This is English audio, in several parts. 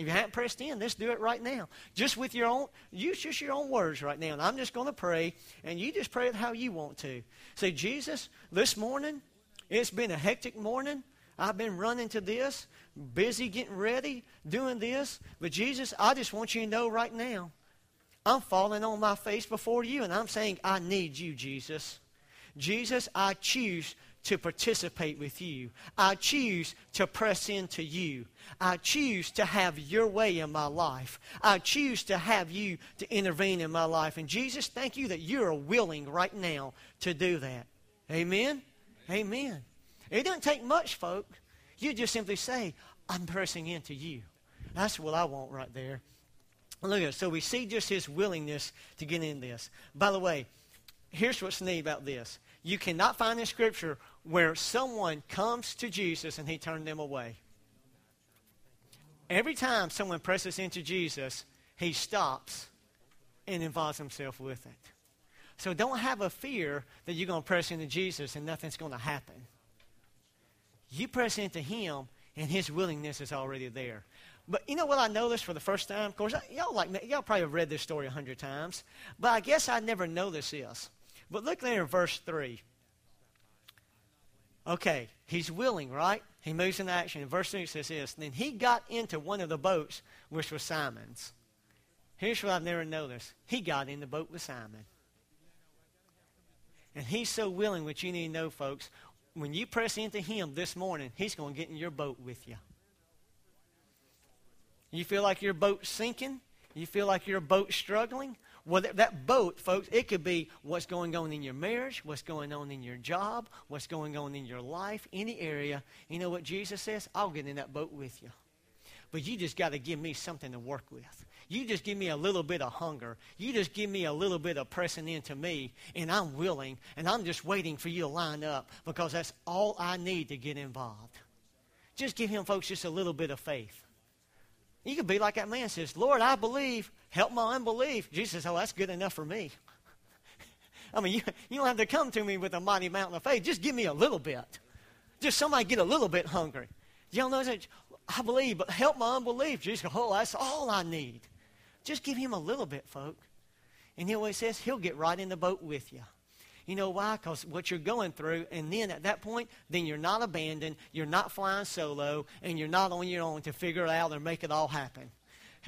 If you haven't pressed in, let's do it right now. Just with your own, use just your own words right now. And I'm just going to pray, and you just pray it how you want to. Say, Jesus, this morning, it's been a hectic morning. I've been running to this, busy getting ready, doing this. But Jesus, I just want you to know right now, I'm falling on my face before you, and I'm saying, I need you, Jesus. Jesus, I choose to participate with you. I choose to press into you. I choose to have your way in my life. I choose to have you to intervene in my life. And Jesus, thank you that you're willing right now to do that. Amen? Amen. It doesn't take much, folks. You just simply say, I'm pressing into you. That's what I want right there. Look at it. So we see just his willingness to get in this. By the way, here's what's neat about this. You cannot find in Scripture where someone comes to Jesus and he turned them away. Every time someone presses into Jesus, he stops and involves himself with it. So don't have a fear that you're going to press into Jesus and nothing's going to happen. You press into him and his willingness is already there. But you know what I noticed for the first time? Of course, y'all like y'all probably have read this story a hundred times, but I guess I never noticed this. Is. But look there in verse three. Okay, he's willing, right? He moves into action. Verse 3 it says this. Then he got into one of the boats, which was Simon's. Here's what I've never noticed. He got in the boat with Simon. And he's so willing, what you need to know, folks, when you press into him this morning, he's going to get in your boat with you. You feel like your boat's sinking? You feel like your boat's struggling? Well, that, that boat, folks, it could be what's going on in your marriage, what's going on in your job, what's going on in your life, any area. You know what Jesus says? I'll get in that boat with you. But you just got to give me something to work with. You just give me a little bit of hunger. You just give me a little bit of pressing into me, and I'm willing, and I'm just waiting for you to line up because that's all I need to get involved. Just give him, folks, just a little bit of faith. You could be like that man says, Lord, I believe. Help my unbelief. Jesus says, oh, that's good enough for me. I mean, you, you don't have to come to me with a mighty mountain of faith. Just give me a little bit. Just somebody get a little bit hungry. Y'all know that? I believe, but help my unbelief. Jesus goes, oh, that's all I need. Just give him a little bit, folk. And he always says? He'll get right in the boat with you. You know why? Because what you're going through, and then at that point, then you're not abandoned, you're not flying solo, and you're not on your own to figure it out and make it all happen.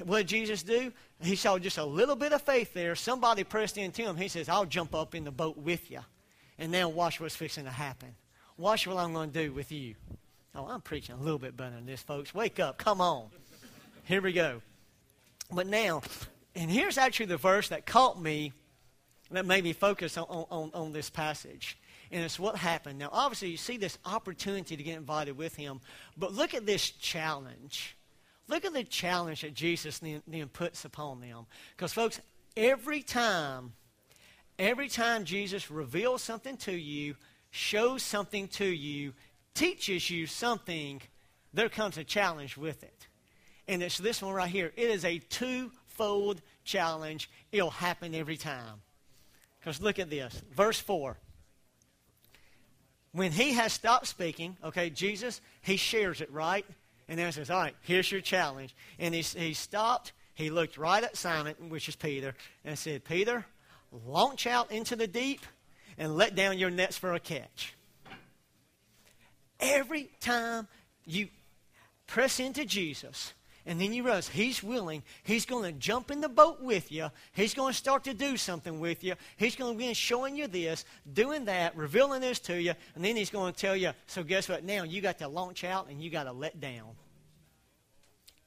What did Jesus do? He saw just a little bit of faith there. Somebody pressed into him. He says, I'll jump up in the boat with you. And now watch what's fixing to happen. Watch what I'm going to do with you. Oh, I'm preaching a little bit better than this, folks. Wake up. Come on. Here we go. But now, and here's actually the verse that caught me that made me focus on, on, on this passage. And it's what happened. Now, obviously, you see this opportunity to get invited with him, but look at this challenge. Look at the challenge that Jesus then, then puts upon them. Because, folks, every time, every time Jesus reveals something to you, shows something to you, teaches you something, there comes a challenge with it. And it's this one right here. It is a twofold challenge. It'll happen every time. Because look at this. Verse 4. When he has stopped speaking, okay, Jesus, he shares it, right? And then he says, All right, here's your challenge. And he, he stopped, he looked right at Simon, which is Peter, and said, Peter, launch out into the deep and let down your nets for a catch. Every time you press into Jesus, and then you realize He's willing. He's going to jump in the boat with you. He's going to start to do something with you. He's going to begin showing you this, doing that, revealing this to you, and then He's going to tell you, so guess what? Now you got to launch out and you got to let down.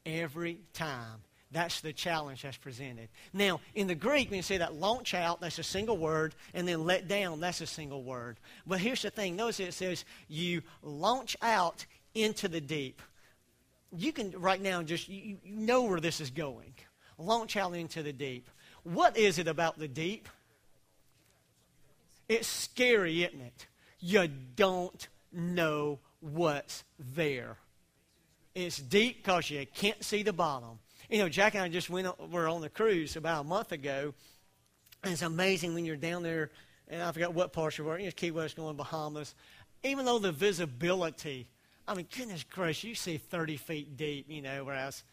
Every time. That's the challenge that's presented. Now, in the Greek, when you say that launch out, that's a single word, and then let down, that's a single word. But here's the thing notice it says you launch out into the deep you can right now just you, you know where this is going. Launch out into the deep. What is it about the deep? It's scary, isn't it? You don't know what's there. It's deep because you can't see the bottom. You know, Jack and I just went were on the cruise about a month ago, and it's amazing when you're down there. And I forgot what parts you were. You know, Key West, going Bahamas. Even though the visibility I mean, goodness gracious, you see 30 feet deep, you know, whereas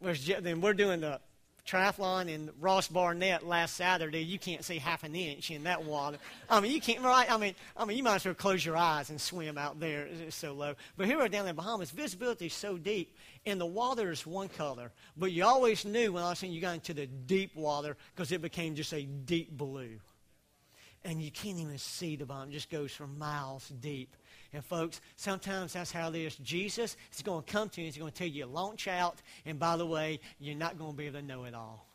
whereas then we're doing the triathlon in Ross Barnett last Saturday, you can't see half an inch in that water. I mean, you can't, right? I mean, I mean, you might as well close your eyes and swim out there. It's so low. But here we're down in the Bahamas. Visibility is so deep, and the water is one color. But you always knew when I was saying you got into the deep water because it became just a deep blue. And you can't even see the bottom. It just goes for miles deep. And folks, sometimes that's how it is. Jesus is going to come to you. He's going to tell you, launch out. And by the way, you're not going to be able to know it all.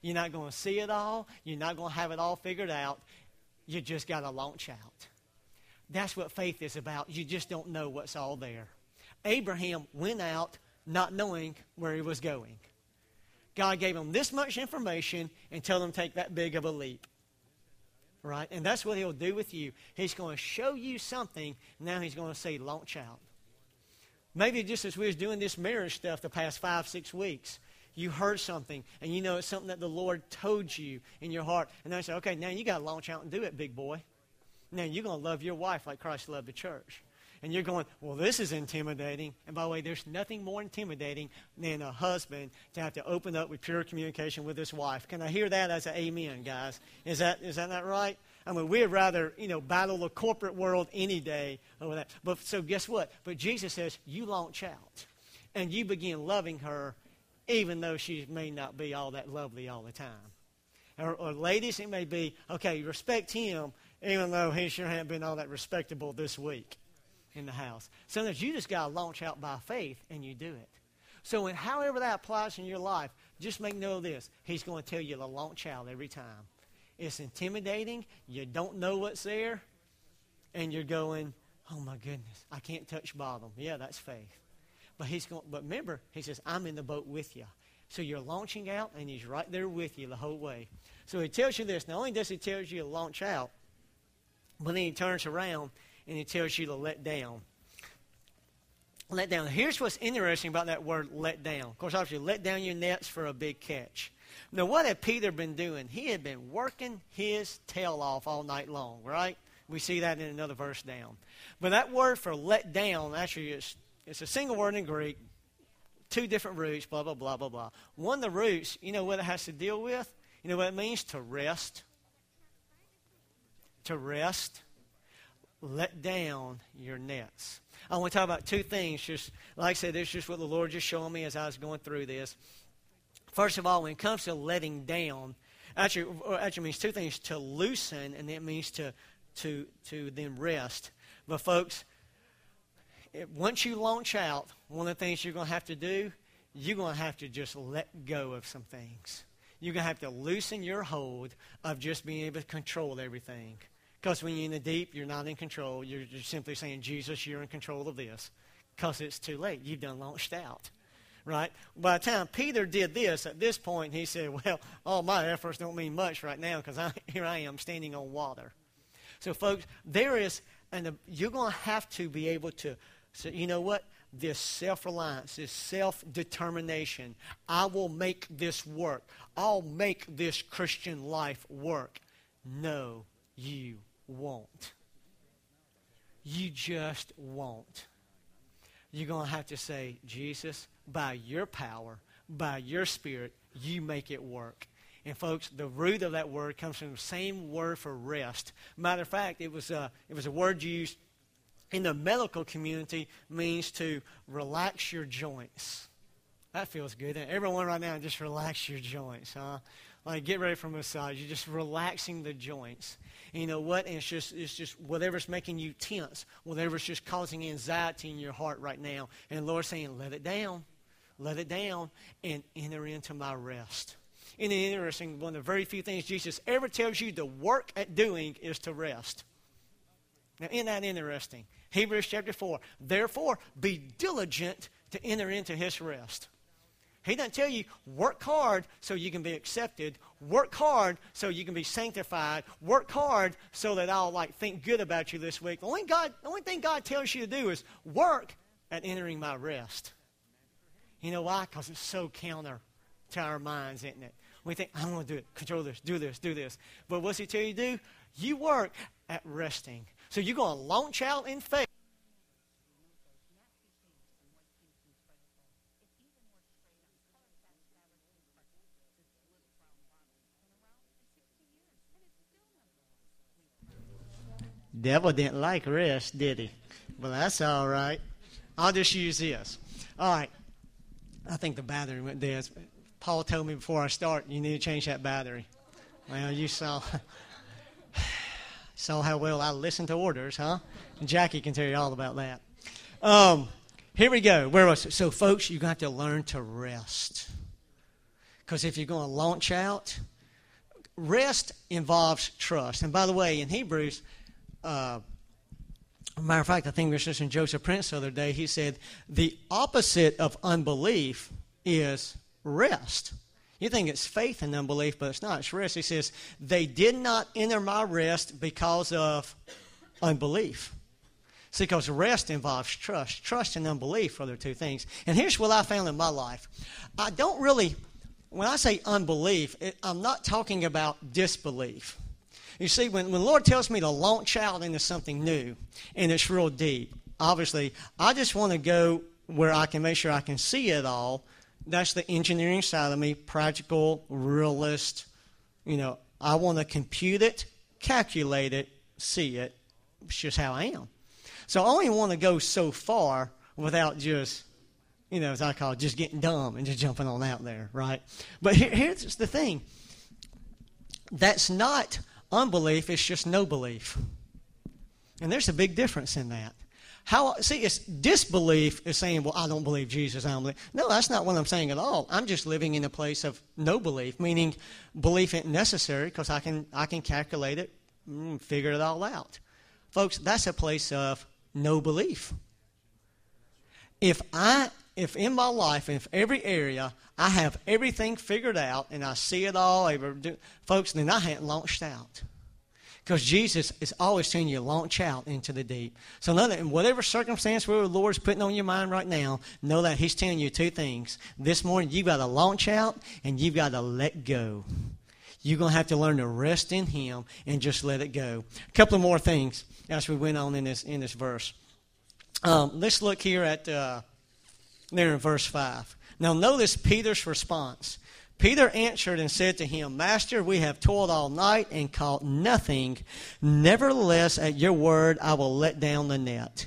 You're not going to see it all. You're not going to have it all figured out. You just got to launch out. That's what faith is about. You just don't know what's all there. Abraham went out not knowing where he was going. God gave him this much information and told him to take that big of a leap right? And that's what he'll do with you. He's going to show you something. Now he's going to say, launch out. Maybe just as we was doing this marriage stuff the past five, six weeks, you heard something and you know it's something that the Lord told you in your heart. And then I say, okay, now you got to launch out and do it, big boy. Now you're going to love your wife like Christ loved the church and you're going, well, this is intimidating. And by the way, there's nothing more intimidating than a husband to have to open up with pure communication with his wife. Can I hear that as an amen, guys? Is that, is that not right? I mean, we'd rather, you know, battle the corporate world any day over that. But so guess what? But Jesus says, you launch out and you begin loving her even though she may not be all that lovely all the time. Or, or ladies, it may be, okay, respect him even though he sure hasn't been all that respectable this week in the house. Sometimes you just got to launch out by faith and you do it. So, in however that applies in your life, just make note of this. He's going to tell you to launch out every time. It's intimidating. You don't know what's there. And you're going, oh my goodness, I can't touch bottom. Yeah, that's faith. But he's going, but remember, he says, I'm in the boat with you. So you're launching out, and he's right there with you the whole way. So he tells you this. Not only does he tell you to launch out, but then he turns around and he tells you to let down. Let down. Here's what's interesting about that word let down. Of course, obviously, let down your nets for a big catch. Now, what had Peter been doing? He had been working his tail off all night long, right? We see that in another verse down. But that word for let down, actually, is, it's a single word in Greek, two different roots, blah, blah, blah, blah, blah. One of the roots, you know what it has to deal with? You know what it means? To rest. To rest let down your nets. I want to talk about two things. Just like I said, this is just what the Lord just showed me as I was going through this. First of all, when it comes to letting down, actually, actually means two things: to loosen, and it means to to to then rest. But folks, it, once you launch out, one of the things you're going to have to do, you're going to have to just let go of some things. You're going to have to loosen your hold of just being able to control everything. Because when you're in the deep, you're not in control. You're just simply saying, Jesus, you're in control of this. Because it's too late. You've done launched out. Right? By the time Peter did this, at this point, he said, Well, all my efforts don't mean much right now because here I am standing on water. So, folks, there is, and you're going to have to be able to, so you know what? This self reliance, this self determination. I will make this work. I'll make this Christian life work. No, you won't. You just won't. You're going to have to say, Jesus, by your power, by your spirit, you make it work. And folks, the root of that word comes from the same word for rest. Matter of fact, it was a, it was a word used in the medical community means to relax your joints. That feels good. Everyone right now, just relax your joints, huh? Like get ready for a massage. You're just relaxing the joints. And you know what? And it's just it's just whatever's making you tense, whatever's just causing anxiety in your heart right now. And the Lord's saying, let it down. Let it down and enter into my rest. And interesting, one of the very few things Jesus ever tells you to work at doing is to rest. Now, isn't that interesting? Hebrews chapter 4. Therefore, be diligent to enter into his rest. He doesn't tell you work hard so you can be accepted. Work hard so you can be sanctified. Work hard so that I'll like think good about you this week. The only God, the only thing God tells you to do is work at entering my rest. You know why? Because it's so counter to our minds, isn't it? We think, I'm going to do it. Control this. Do this. Do this. But what's he tell you to do? You work at resting. So you're going to launch out in faith. Devil didn't like rest, did he? Well, that's all right. I'll just use this. All right. I think the battery went dead. Paul told me before I start, you need to change that battery. Well, you saw saw how well I listened to orders, huh? And Jackie can tell you all about that. Um, here we go. Where was it? So, folks, you got to learn to rest. Because if you're going to launch out, rest involves trust. And by the way, in Hebrews, uh, matter of fact, I think we were listening to Joseph Prince the other day. He said the opposite of unbelief is rest. You think it's faith and unbelief, but it's not. It's rest. He says, they did not enter my rest because of unbelief. See, because rest involves trust. Trust and unbelief are the two things. And here's what I found in my life. I don't really, when I say unbelief, it, I'm not talking about disbelief. You see, when, when the Lord tells me to launch out into something new and it's real deep, obviously, I just want to go where I can make sure I can see it all. That's the engineering side of me, practical, realist. You know, I want to compute it, calculate it, see it. It's just how I am. So I only want to go so far without just, you know, as I call it, just getting dumb and just jumping on out there, right? But here, here's the thing that's not unbelief, is just no belief. And there's a big difference in that. How see it's disbelief is saying, Well, I don't believe Jesus, I don't believe No, that's not what I'm saying at all. I'm just living in a place of no belief, meaning belief isn't necessary because I can I can calculate it, mm, figure it all out. Folks, that's a place of no belief. If I if in my life, if every area I have everything figured out and I see it all, folks, then I hadn't launched out. Because Jesus is always telling you launch out into the deep. So know that in whatever circumstance where the Lord's putting on your mind right now, know that He's telling you two things. This morning you've got to launch out and you've got to let go. You're going to have to learn to rest in Him and just let it go. A couple of more things as we went on in this in this verse. Um, let's look here at uh, there in verse five. Now notice Peter's response. Peter answered and said to him, Master, we have toiled all night and caught nothing. Nevertheless, at your word, I will let down the net.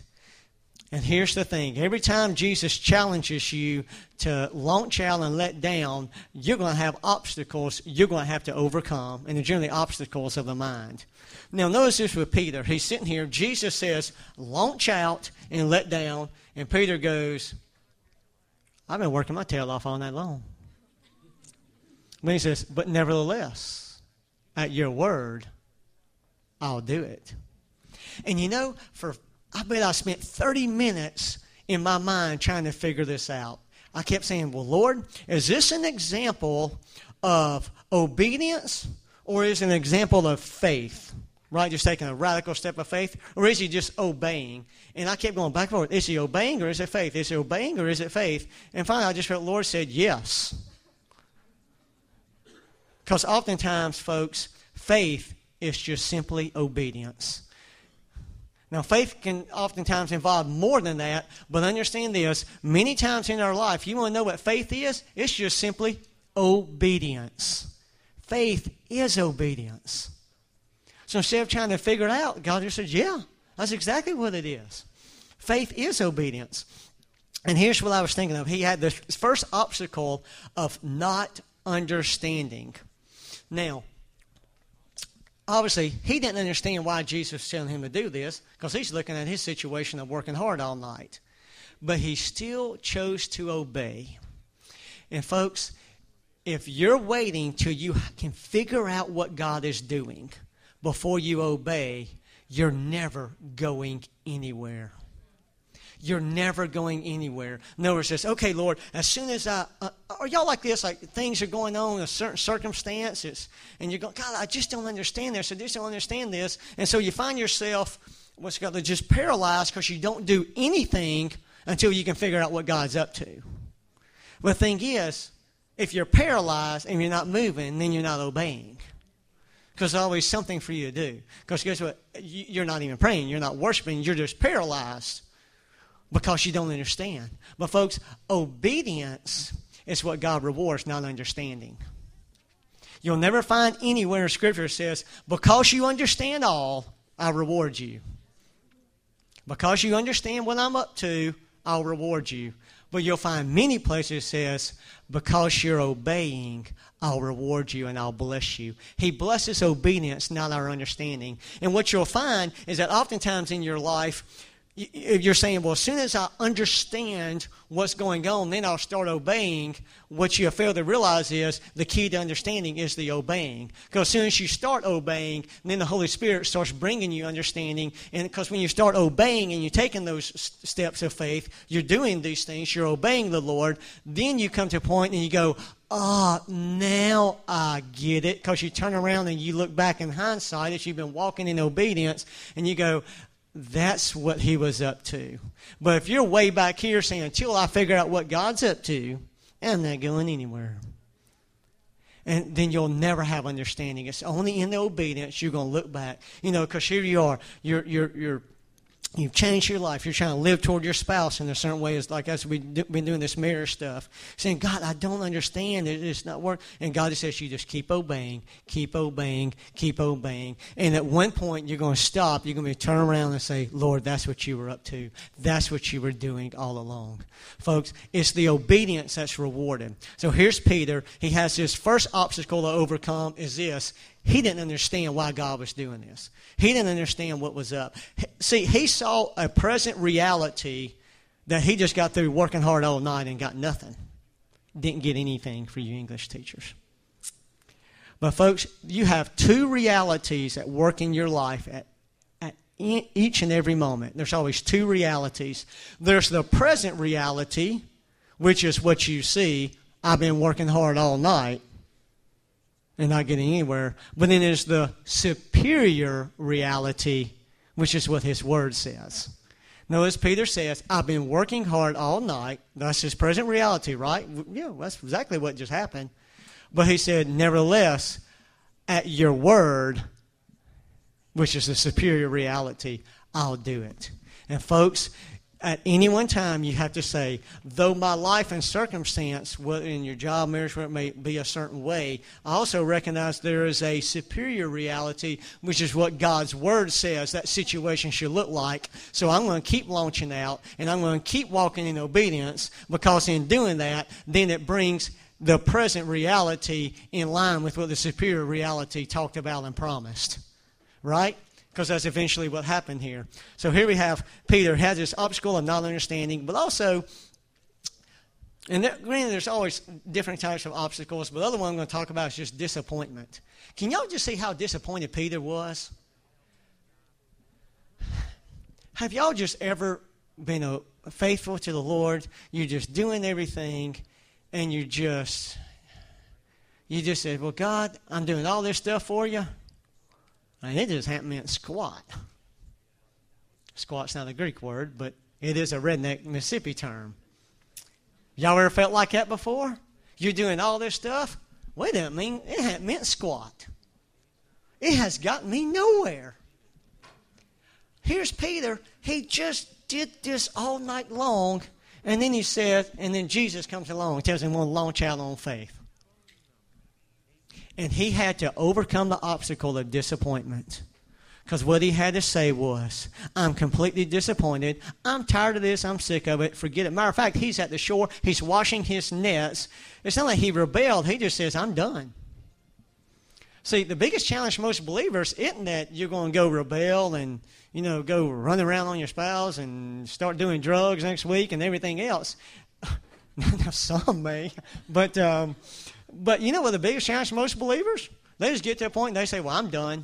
And here's the thing every time Jesus challenges you to launch out and let down, you're going to have obstacles you're going to have to overcome, and they're generally obstacles of the mind. Now, notice this with Peter. He's sitting here. Jesus says, launch out and let down. And Peter goes, I've been working my tail off all night long. But he says, but nevertheless, at your word, I'll do it. And you know, for I bet I spent 30 minutes in my mind trying to figure this out. I kept saying, Well, Lord, is this an example of obedience or is it an example of faith? Right? Just taking a radical step of faith? Or is he just obeying? And I kept going back and forth. Is he obeying or is it faith? Is he obeying or is it faith? And finally, I just felt Lord said, Yes. Because oftentimes, folks, faith is just simply obedience. Now, faith can oftentimes involve more than that, but understand this many times in our life, you want to know what faith is? It's just simply obedience. Faith is obedience. So instead of trying to figure it out, God just says, Yeah, that's exactly what it is. Faith is obedience. And here's what I was thinking of. He had the first obstacle of not understanding. Now, obviously, he didn't understand why Jesus was telling him to do this because he's looking at his situation of working hard all night. But he still chose to obey. And, folks, if you're waiting till you can figure out what God is doing before you obey, you're never going anywhere you're never going anywhere. Words, says, okay, Lord, as soon as I, uh, are y'all like this? Like things are going on in certain circumstances, and you're going, God, I just don't understand this. I just don't understand this. And so you find yourself, what's got to just paralyzed because you don't do anything until you can figure out what God's up to. Well, the thing is, if you're paralyzed and you're not moving, then you're not obeying. Because there's always something for you to do. Because guess what? You're not even praying. You're not worshiping. You're just paralyzed because you don't understand. But, folks, obedience is what God rewards, not understanding. You'll never find anywhere in Scripture says, because you understand all, I reward you. Because you understand what I'm up to, I'll reward you. But you'll find many places says, because you're obeying, I'll reward you and I'll bless you. He blesses obedience, not our understanding. And what you'll find is that oftentimes in your life, if you're saying, well, as soon as I understand what's going on, then I'll start obeying. What you fail to realize is the key to understanding is the obeying. Because as soon as you start obeying, then the Holy Spirit starts bringing you understanding. And because when you start obeying and you're taking those steps of faith, you're doing these things, you're obeying the Lord, then you come to a point and you go, oh, now I get it. Because you turn around and you look back in hindsight as you've been walking in obedience and you go, that's what he was up to. But if you're way back here saying, until I figure out what God's up to, I'm not going anywhere. And then you'll never have understanding. It's only in the obedience you're going to look back. You know, because here you are. You're, you're, you're You've changed your life. You're trying to live toward your spouse in a certain way. It's like as we've been doing this marriage stuff, saying, God, I don't understand. It's not working. And God just says, you just keep obeying, keep obeying, keep obeying. And at one point, you're going to stop. You're going to turn around and say, Lord, that's what you were up to. That's what you were doing all along. Folks, it's the obedience that's rewarded. So here's Peter. He has his first obstacle to overcome is this he didn't understand why God was doing this. He didn't understand what was up. See, he saw a present reality that he just got through working hard all night and got nothing. Didn't get anything for you English teachers. But, folks, you have two realities at work in your life at, at each and every moment. There's always two realities. There's the present reality, which is what you see. I've been working hard all night and not getting anywhere. But then there's the superior reality, which is what his word says. Notice Peter says, I've been working hard all night. That's his present reality, right? Yeah, that's exactly what just happened. But he said, Nevertheless, at your word, which is the superior reality, I'll do it. And folks, at any one time, you have to say, though my life and circumstance, whether in your job, marriage, may be a certain way, I also recognize there is a superior reality, which is what God's Word says that situation should look like. So I'm going to keep launching out, and I'm going to keep walking in obedience, because in doing that, then it brings the present reality in line with what the superior reality talked about and promised. Right? Because that's eventually what happened here. So here we have Peter has this obstacle of not understanding, but also, and there, granted, there's always different types of obstacles, but the other one I'm going to talk about is just disappointment. Can y'all just see how disappointed Peter was? Have y'all just ever been a, faithful to the Lord? You're just doing everything, and you just you just said, "Well, God, I'm doing all this stuff for you." And it just meant squat. Squat's not a Greek word, but it is a redneck Mississippi term. Y'all ever felt like that before? You're doing all this stuff? Wait a minute, it hadn't meant squat. It has gotten me nowhere. Here's Peter. He just did this all night long, and then he said, and then Jesus comes along and tells him, to launch out on faith. And he had to overcome the obstacle of disappointment. Because what he had to say was, I'm completely disappointed. I'm tired of this. I'm sick of it. Forget it. Matter of fact, he's at the shore. He's washing his nets. It's not like he rebelled. He just says, I'm done. See, the biggest challenge for most believers isn't that you're going to go rebel and, you know, go run around on your spouse and start doing drugs next week and everything else. now, some may. But, um, but you know what the biggest challenge for most believers? They just get to a point and they say, Well, I'm done.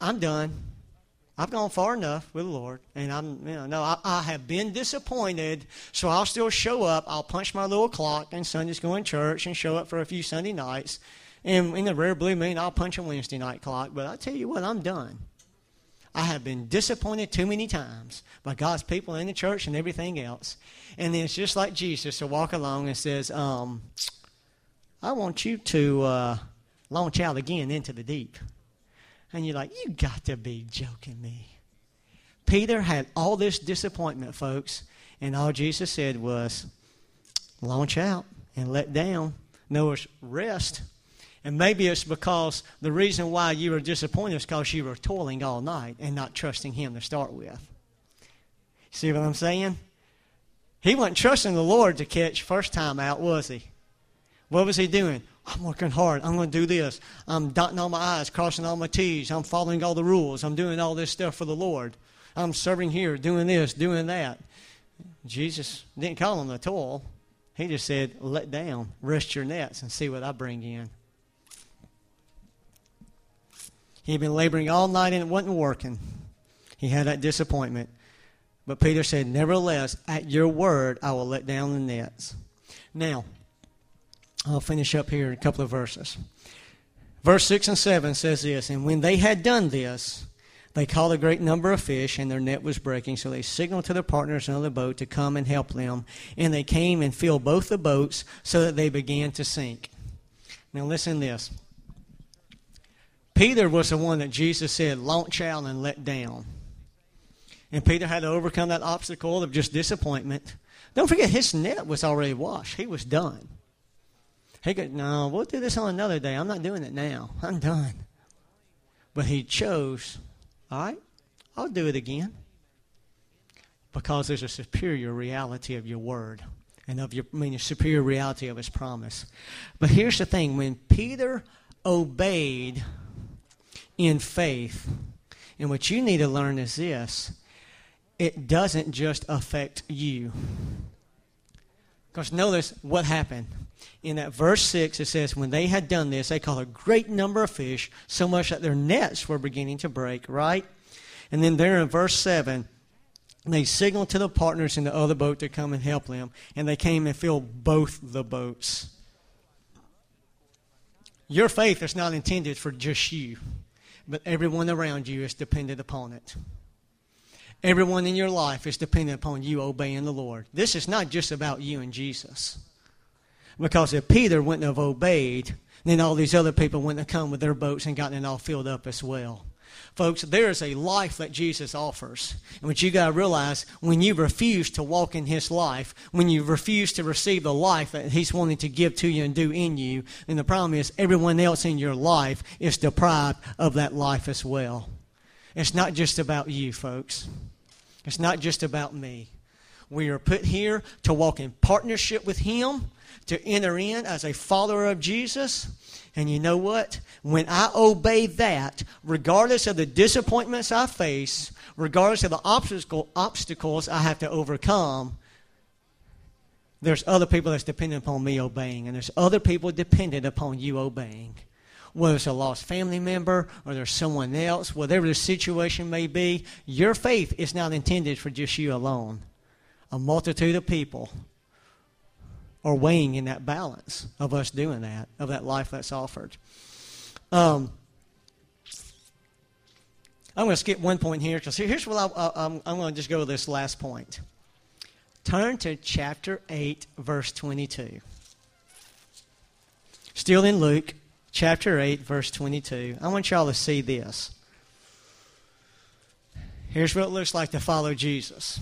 I'm done. I've gone far enough with the Lord, and I'm, you know, no, I, I, have been disappointed, so I'll still show up. I'll punch my little clock and Sundays school and church and show up for a few Sunday nights. And in the rare blue moon, I'll punch a Wednesday night clock. But I tell you what, I'm done. I have been disappointed too many times by God's people in the church and everything else. And then it's just like Jesus to walk along and says, um, I want you to uh, launch out again into the deep. And you're like, you got to be joking me. Peter had all this disappointment, folks, and all Jesus said was, launch out and let down. Noah's rest. And maybe it's because the reason why you were disappointed is because you were toiling all night and not trusting Him to start with. See what I'm saying? He wasn't trusting the Lord to catch first time out, was he? What was he doing? I'm working hard. I'm going to do this. I'm dotting all my I's, crossing all my T's. I'm following all the rules. I'm doing all this stuff for the Lord. I'm serving here, doing this, doing that. Jesus didn't call him the toil. He just said, let down, rest your nets, and see what I bring in. He'd been laboring all night and it wasn't working. He had that disappointment. But Peter said, Nevertheless, at your word, I will let down the nets. Now, I'll finish up here in a couple of verses. Verse 6 and 7 says this And when they had done this, they caught a great number of fish, and their net was breaking. So they signaled to their partners in the boat to come and help them. And they came and filled both the boats so that they began to sink. Now, listen to this. Peter was the one that Jesus said, launch out and let down. And Peter had to overcome that obstacle of just disappointment. Don't forget, his net was already washed. He was done. He could, no, we'll do this on another day. I'm not doing it now. I'm done. But he chose, all right, I'll do it again. Because there's a superior reality of your word and of your, I mean, a superior reality of his promise. But here's the thing when Peter obeyed in faith, and what you need to learn is this it doesn't just affect you. Because notice what happened. In that verse 6, it says, When they had done this, they caught a great number of fish, so much that their nets were beginning to break, right? And then there in verse 7, they signaled to the partners in the other boat to come and help them, and they came and filled both the boats. Your faith is not intended for just you, but everyone around you is dependent upon it. Everyone in your life is dependent upon you obeying the Lord. This is not just about you and Jesus. Because if Peter wouldn't have obeyed, then all these other people wouldn't have come with their boats and gotten it all filled up as well. Folks, there is a life that Jesus offers. And what you got to realize, when you refuse to walk in His life, when you refuse to receive the life that He's wanting to give to you and do in you, then the problem is everyone else in your life is deprived of that life as well. It's not just about you, folks. It's not just about me. We are put here to walk in partnership with Him, to enter in as a follower of Jesus. And you know what? When I obey that, regardless of the disappointments I face, regardless of the obstacle, obstacles I have to overcome, there's other people that's dependent upon me obeying, and there's other people dependent upon you obeying whether it's a lost family member or there's someone else, whatever the situation may be, your faith is not intended for just you alone. A multitude of people are weighing in that balance of us doing that, of that life that's offered. Um, I'm going to skip one point here because here's what I, am going to just go to this last point. Turn to chapter 8, verse 22. Still in Luke, chapter 8, verse 22. I want y'all to see this. Here's what it looks like to follow Jesus.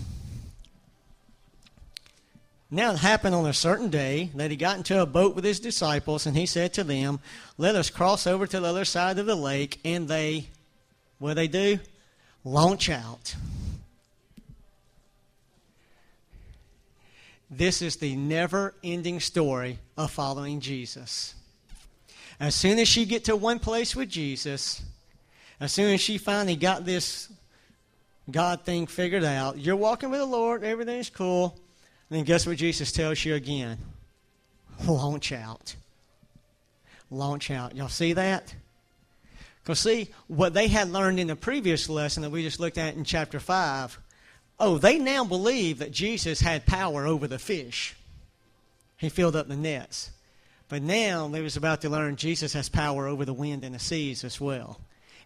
Now it happened on a certain day that he got into a boat with his disciples, and he said to them, Let us cross over to the other side of the lake. And they, what they do? Launch out. This is the never ending story of following Jesus. As soon as she get to one place with Jesus, as soon as she finally got this God thing figured out, you're walking with the Lord, everything's cool. Then guess what Jesus tells you again? Launch out. Launch out. Y'all see that? Because, see, what they had learned in the previous lesson that we just looked at in chapter 5, oh, they now believe that Jesus had power over the fish. He filled up the nets. But now they was about to learn Jesus has power over the wind and the seas as well.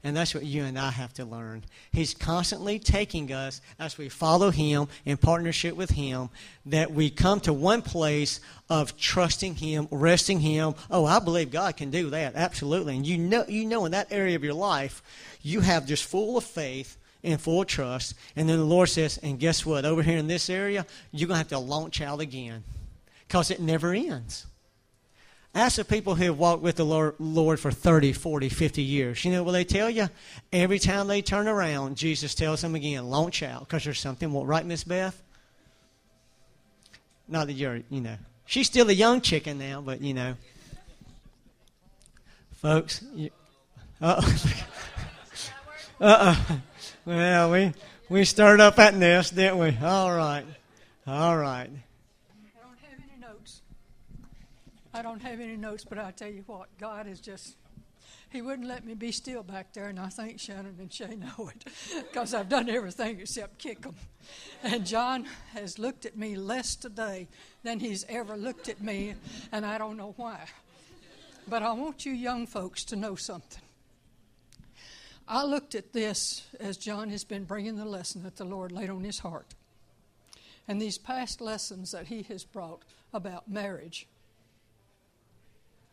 And that's what you and I have to learn. He's constantly taking us as we follow Him in partnership with Him, that we come to one place of trusting Him, resting Him. Oh, I believe God can do that. Absolutely. And you know, you know in that area of your life, you have just full of faith and full trust. And then the Lord says, and guess what? Over here in this area, you're going to have to launch out again because it never ends. Ask the people who have walked with the Lord for 30, 40, 50 years. You know what they tell you? Every time they turn around, Jesus tells them again, launch out, because there's something, right, Miss Beth? Not that you're, you know, she's still a young chicken now, but, you know. Folks, you, uh-oh. uh-uh. Well, we, we stirred up that nest, didn't we? All right. All right. I don't have any notes, but I tell you what, God is just, He wouldn't let me be still back there, and I think Shannon and Shay know it because I've done everything except kick them. And John has looked at me less today than he's ever looked at me, and I don't know why. But I want you young folks to know something. I looked at this as John has been bringing the lesson that the Lord laid on his heart. And these past lessons that he has brought about marriage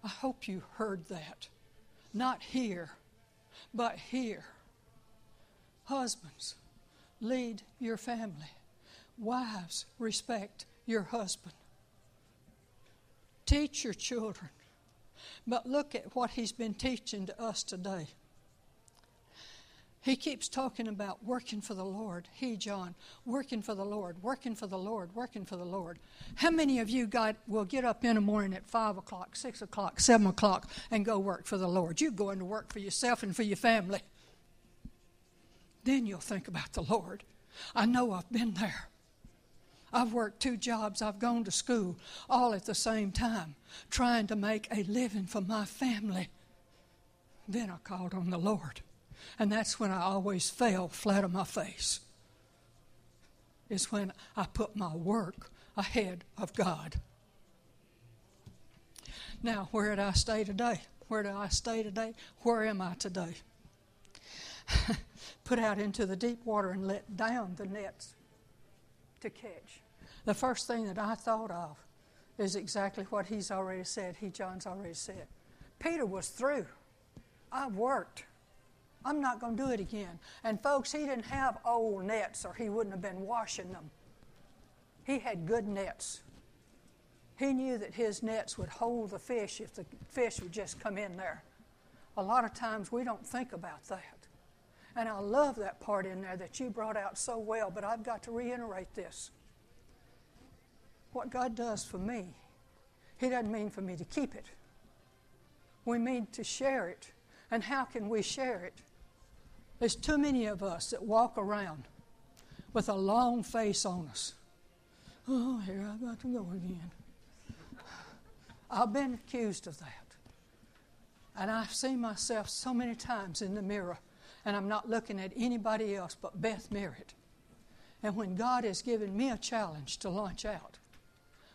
I hope you heard that. Not here, but here. Husbands, lead your family. Wives, respect your husband. Teach your children. But look at what he's been teaching to us today. He keeps talking about working for the Lord. He, John, working for the Lord, working for the Lord, working for the Lord. How many of you got will get up in the morning at five o'clock, six o'clock, seven o'clock, and go work for the Lord? You're going to work for yourself and for your family. Then you'll think about the Lord. I know I've been there. I've worked two jobs. I've gone to school all at the same time, trying to make a living for my family. Then I called on the Lord. And that's when I always fell flat on my face. Is when I put my work ahead of God. Now, where did I stay today? Where do I stay today? Where am I today? put out into the deep water and let down the nets to catch. The first thing that I thought of is exactly what he's already said, he, John's already said. Peter was through. I worked. I'm not going to do it again. And folks, he didn't have old nets or he wouldn't have been washing them. He had good nets. He knew that his nets would hold the fish if the fish would just come in there. A lot of times we don't think about that. And I love that part in there that you brought out so well, but I've got to reiterate this. What God does for me, He doesn't mean for me to keep it. We mean to share it. And how can we share it? There's too many of us that walk around with a long face on us. Oh, here I've got to go again. I've been accused of that. And I've seen myself so many times in the mirror, and I'm not looking at anybody else but Beth Merritt. And when God has given me a challenge to launch out,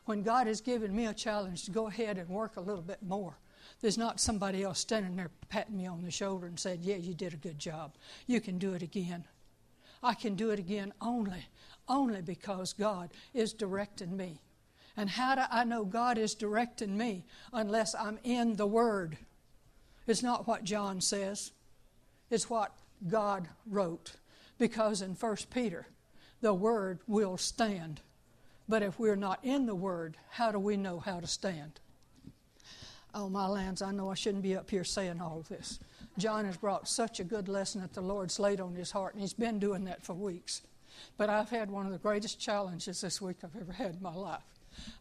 when God has given me a challenge to go ahead and work a little bit more, there's not somebody else standing there patting me on the shoulder and saying, Yeah, you did a good job. You can do it again. I can do it again only, only because God is directing me. And how do I know God is directing me unless I'm in the Word? It's not what John says, it's what God wrote. Because in 1 Peter, the Word will stand. But if we're not in the Word, how do we know how to stand? Oh, my lands, I know I shouldn't be up here saying all this. John has brought such a good lesson that the Lord's laid on his heart, and he's been doing that for weeks. But I've had one of the greatest challenges this week I've ever had in my life.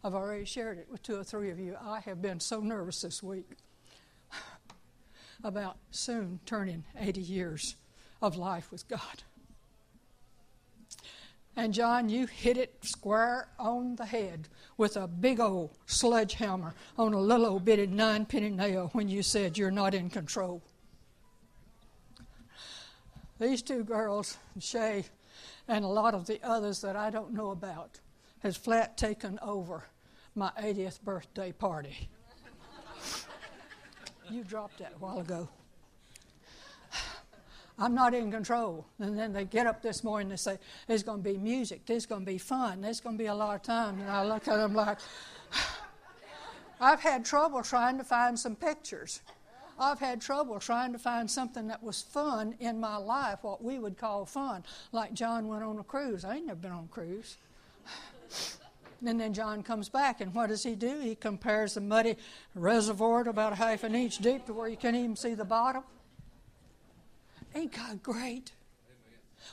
I've already shared it with two or three of you. I have been so nervous this week about soon turning 80 years of life with God. And John, you hit it square on the head with a big old sledgehammer on a little old bitty nine penny nail when you said you're not in control. These two girls, Shay and a lot of the others that I don't know about, has flat taken over my 80th birthday party. you dropped that a while ago. I'm not in control. And then they get up this morning and say, There's going to be music, there's going to be fun, there's going to be a lot of time. And I look at them like, I've had trouble trying to find some pictures. I've had trouble trying to find something that was fun in my life, what we would call fun. Like John went on a cruise. I ain't never been on a cruise. And then John comes back, and what does he do? He compares the muddy reservoir to about a half an inch deep to where you can't even see the bottom. Ain't God great?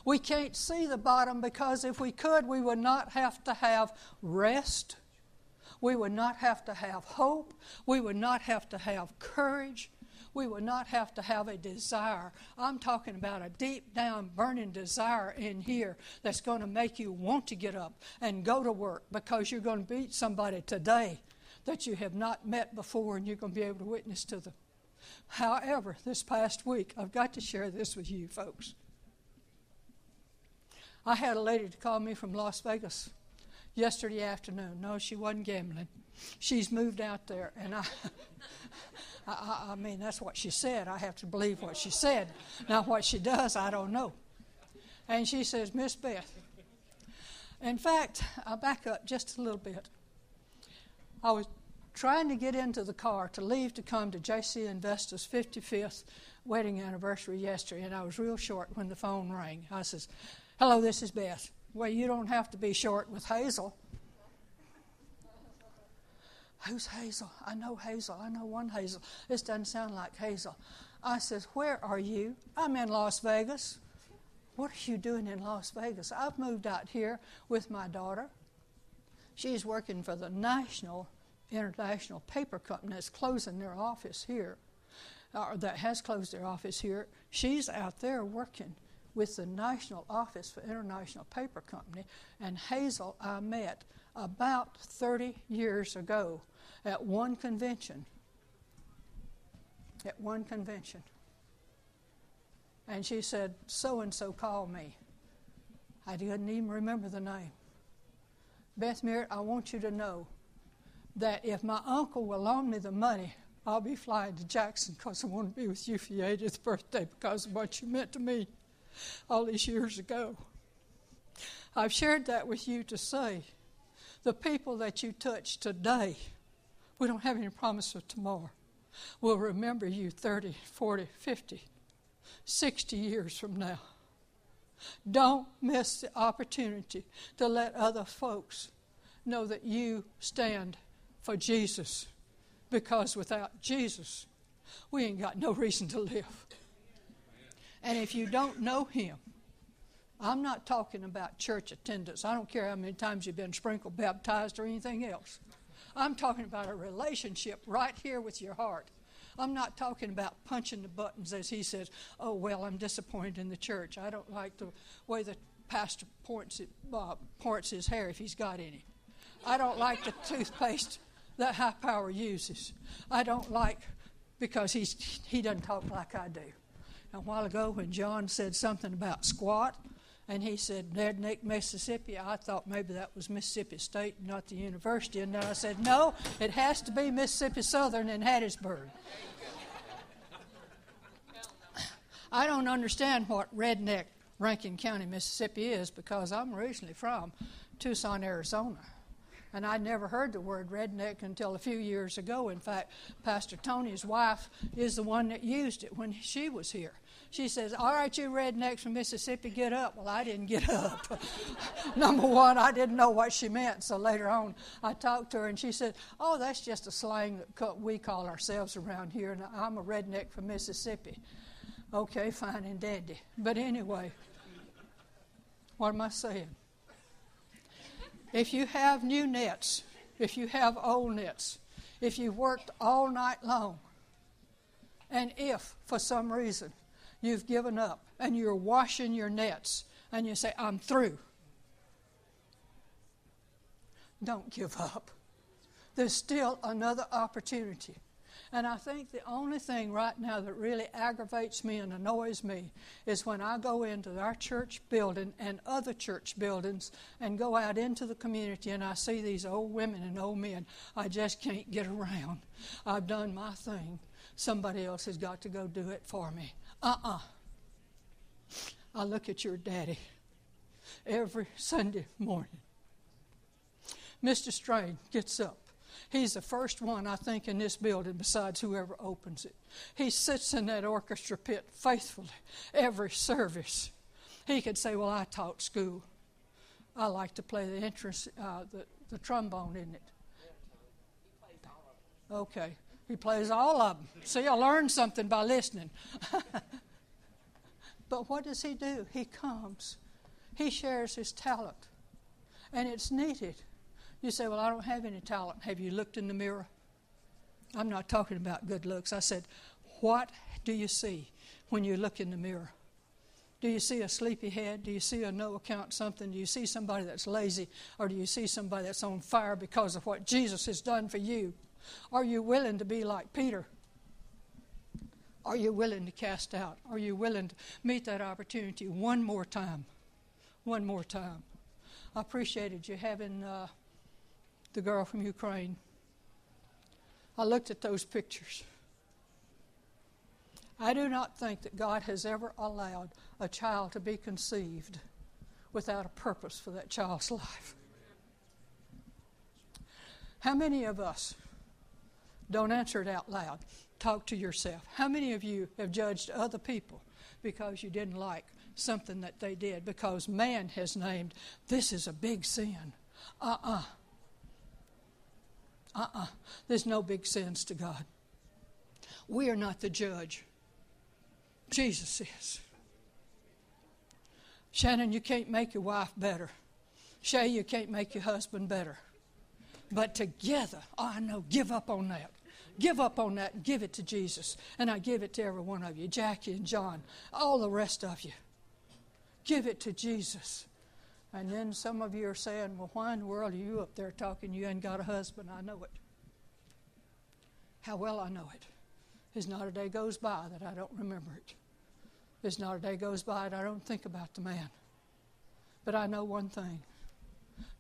We can't see the bottom because if we could, we would not have to have rest. We would not have to have hope. We would not have to have courage. We would not have to have a desire. I'm talking about a deep down burning desire in here that's going to make you want to get up and go to work because you're going to meet somebody today that you have not met before and you're going to be able to witness to them. However, this past week, I've got to share this with you folks. I had a lady to call me from Las Vegas yesterday afternoon. No, she wasn't gambling. She's moved out there, and I, I, I, mean, that's what she said. I have to believe what she said. Now, what she does, I don't know. And she says, Miss Beth, in fact, I'll back up just a little bit. I was trying to get into the car to leave to come to J.C. Investor's 55th wedding anniversary yesterday, and I was real short when the phone rang. I says, Hello, this is Beth. Well, you don't have to be short with Hazel. Who's Hazel? I know Hazel. I know one Hazel. This doesn't sound like Hazel. I says, Where are you? I'm in Las Vegas. What are you doing in Las Vegas? I've moved out here with my daughter. She's working for the National International Paper Company that's closing their office here, uh, or that has closed their office here. She's out there working with the National Office for International Paper Company, and Hazel I met about 30 years ago at one convention. At one convention. And she said, So and so called me. I didn't even remember the name. Beth Merritt, I want you to know that if my uncle will loan me the money, I'll be flying to Jackson because I want to be with you for your 80th birthday because of what you meant to me all these years ago. I've shared that with you to say the people that you touch today, we don't have any promise of tomorrow, will remember you 30, 40, 50, 60 years from now. Don't miss the opportunity to let other folks know that you stand for Jesus because without Jesus, we ain't got no reason to live. And if you don't know Him, I'm not talking about church attendance. I don't care how many times you've been sprinkled, baptized, or anything else. I'm talking about a relationship right here with your heart. I'm not talking about punching the buttons as he says, oh, well, I'm disappointed in the church. I don't like the way the pastor points, it, uh, points his hair if he's got any. I don't like the toothpaste that high power uses. I don't like because he's, he doesn't talk like I do. A while ago, when John said something about squat, and he said Redneck, Mississippi, I thought maybe that was Mississippi State, not the university. And then I said, no, it has to be Mississippi Southern in Hattiesburg. I don't understand what redneck Rankin County, Mississippi is because I'm originally from Tucson, Arizona. And I'd never heard the word redneck until a few years ago. In fact, Pastor Tony's wife is the one that used it when she was here. She says, All right, you rednecks from Mississippi, get up. Well, I didn't get up. Number one, I didn't know what she meant. So later on, I talked to her and she said, Oh, that's just a slang that we call ourselves around here. And I'm a redneck from Mississippi. Okay, fine and dandy. But anyway, what am I saying? If you have new nets, if you have old nets, if you've worked all night long, and if for some reason you've given up and you're washing your nets and you say, I'm through. Don't give up. There's still another opportunity. And I think the only thing right now that really aggravates me and annoys me is when I go into our church building and other church buildings and go out into the community and I see these old women and old men I just can't get around. I've done my thing. Somebody else has got to go do it for me. Uh uh I look at your daddy every Sunday morning. Mr. Strain gets up. He's the first one, I think, in this building besides whoever opens it. He sits in that orchestra pit faithfully every service. He could say, Well, I taught school. I like to play the, interest, uh, the, the trombone, isn't it? Okay. He plays all of them. See, I learned something by listening. but what does he do? He comes, he shares his talent, and it's needed. You say, Well, I don't have any talent. Have you looked in the mirror? I'm not talking about good looks. I said, What do you see when you look in the mirror? Do you see a sleepy head? Do you see a no account something? Do you see somebody that's lazy? Or do you see somebody that's on fire because of what Jesus has done for you? Are you willing to be like Peter? Are you willing to cast out? Are you willing to meet that opportunity one more time? One more time. I appreciated you having uh, the girl from Ukraine. I looked at those pictures. I do not think that God has ever allowed a child to be conceived without a purpose for that child's life. How many of us don't answer it out loud. Talk to yourself. How many of you have judged other people because you didn't like something that they did? Because man has named this is a big sin. Uh uh-uh. uh. Uh uh. There's no big sins to God. We are not the judge, Jesus is. Shannon, you can't make your wife better. Shay, you can't make your husband better. But together, oh, I know, give up on that. Give up on that and give it to Jesus. And I give it to every one of you Jackie and John, all the rest of you. Give it to Jesus. And then some of you are saying, Well, why in the world are you up there talking? You ain't got a husband. I know it. How well I know it. There's not a day goes by that I don't remember it. There's not a day goes by that I don't think about the man. But I know one thing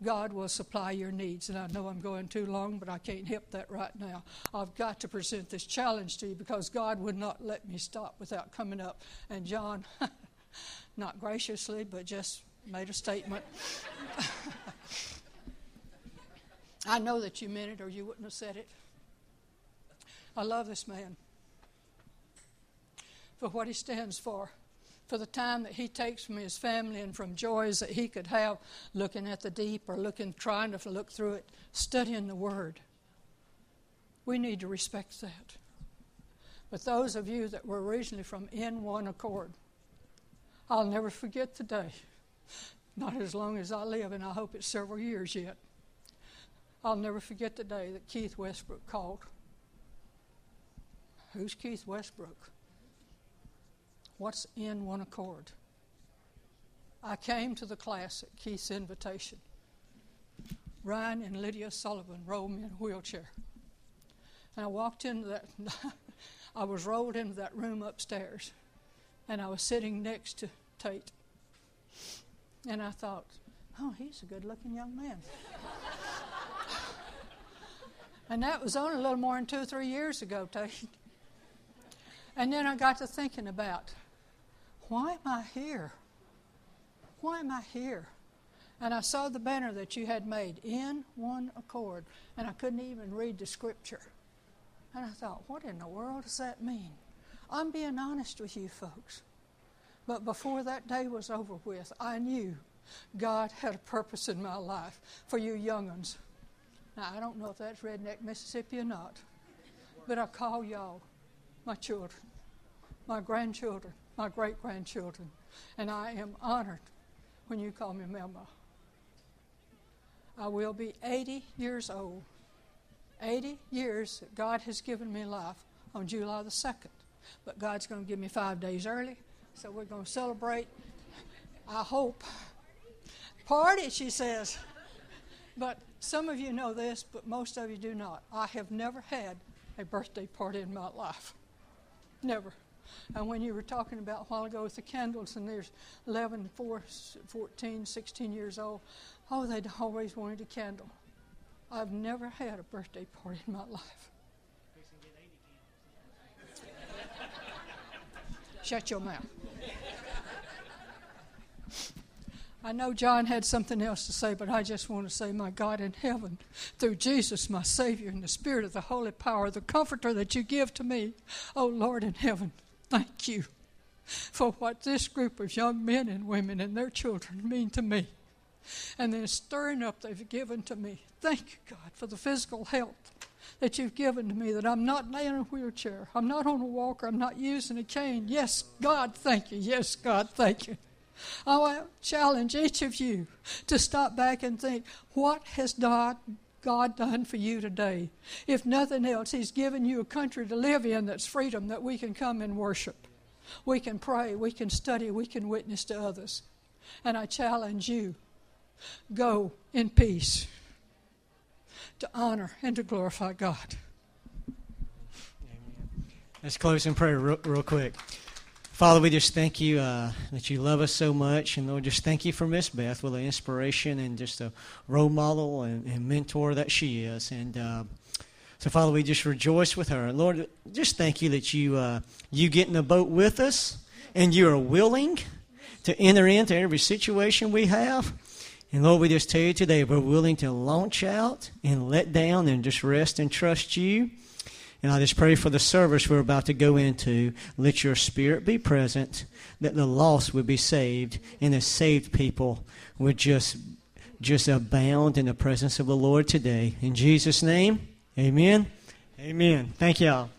God will supply your needs. And I know I'm going too long, but I can't help that right now. I've got to present this challenge to you because God would not let me stop without coming up. And John, not graciously, but just made a statement. I know that you meant it or you wouldn't have said it. I love this man for what he stands for for the time that he takes from his family and from joys that he could have looking at the deep or looking, trying to look through it, studying the Word. We need to respect that. But those of you that were originally from in one accord, I'll never forget the day. Not as long as I live, and I hope it's several years yet. I'll never forget the day that Keith Westbrook called. Who's Keith Westbrook? What's in one accord? I came to the class at Keith's invitation. Ryan and Lydia Sullivan rolled me in a wheelchair. And I walked into that, I was rolled into that room upstairs. And I was sitting next to Tate. And I thought, oh, he's a good looking young man. and that was only a little more than two or three years ago, Tate. And then I got to thinking about why am I here? Why am I here? And I saw the banner that you had made in one accord, and I couldn't even read the scripture. And I thought, what in the world does that mean? I'm being honest with you folks. But before that day was over with, I knew God had a purpose in my life for you young ones. Now, I don't know if that's Redneck, Mississippi or not, but I call y'all my children, my grandchildren, my great grandchildren, and I am honored when you call me Mama. I will be 80 years old. 80 years that God has given me life on July the 2nd. But God's going to give me five days early, so we're going to celebrate. I hope. Party, she says. But some of you know this, but most of you do not. I have never had a birthday party in my life. Never. And when you were talking about a while ago with the candles, and there's 11, 4, 14, 16 years old, oh, they'd always wanted a candle. I've never had a birthday party in my life. Shut your mouth. I know John had something else to say, but I just want to say, my God in heaven, through Jesus, my Savior, and the Spirit of the Holy Power, the Comforter that you give to me, oh Lord in heaven, thank you for what this group of young men and women and their children mean to me. and the stirring up they've given to me. Thank you, God, for the physical health that you've given to me, that I'm not laying in a wheelchair, I'm not on a walker, I'm not using a cane. Yes, God, thank you. Yes, God, thank you. I want to challenge each of you to stop back and think, what has God, God done for you today? If nothing else, He's given you a country to live in that's freedom, that we can come and worship. We can pray, we can study, we can witness to others. And I challenge you go in peace to honor and to glorify God. Amen. Let's close in prayer real, real quick. Father, we just thank you uh, that you love us so much. And Lord, just thank you for Miss Beth, with the inspiration and just a role model and, and mentor that she is. And uh, so, Father, we just rejoice with her. And Lord, just thank you that you, uh, you get in the boat with us and you are willing to enter into every situation we have. And Lord, we just tell you today, we're willing to launch out and let down and just rest and trust you. And I just pray for the service we're about to go into. Let your spirit be present, that the lost would be saved, and the saved people would just, just abound in the presence of the Lord today. In Jesus' name, amen. Amen. Thank y'all.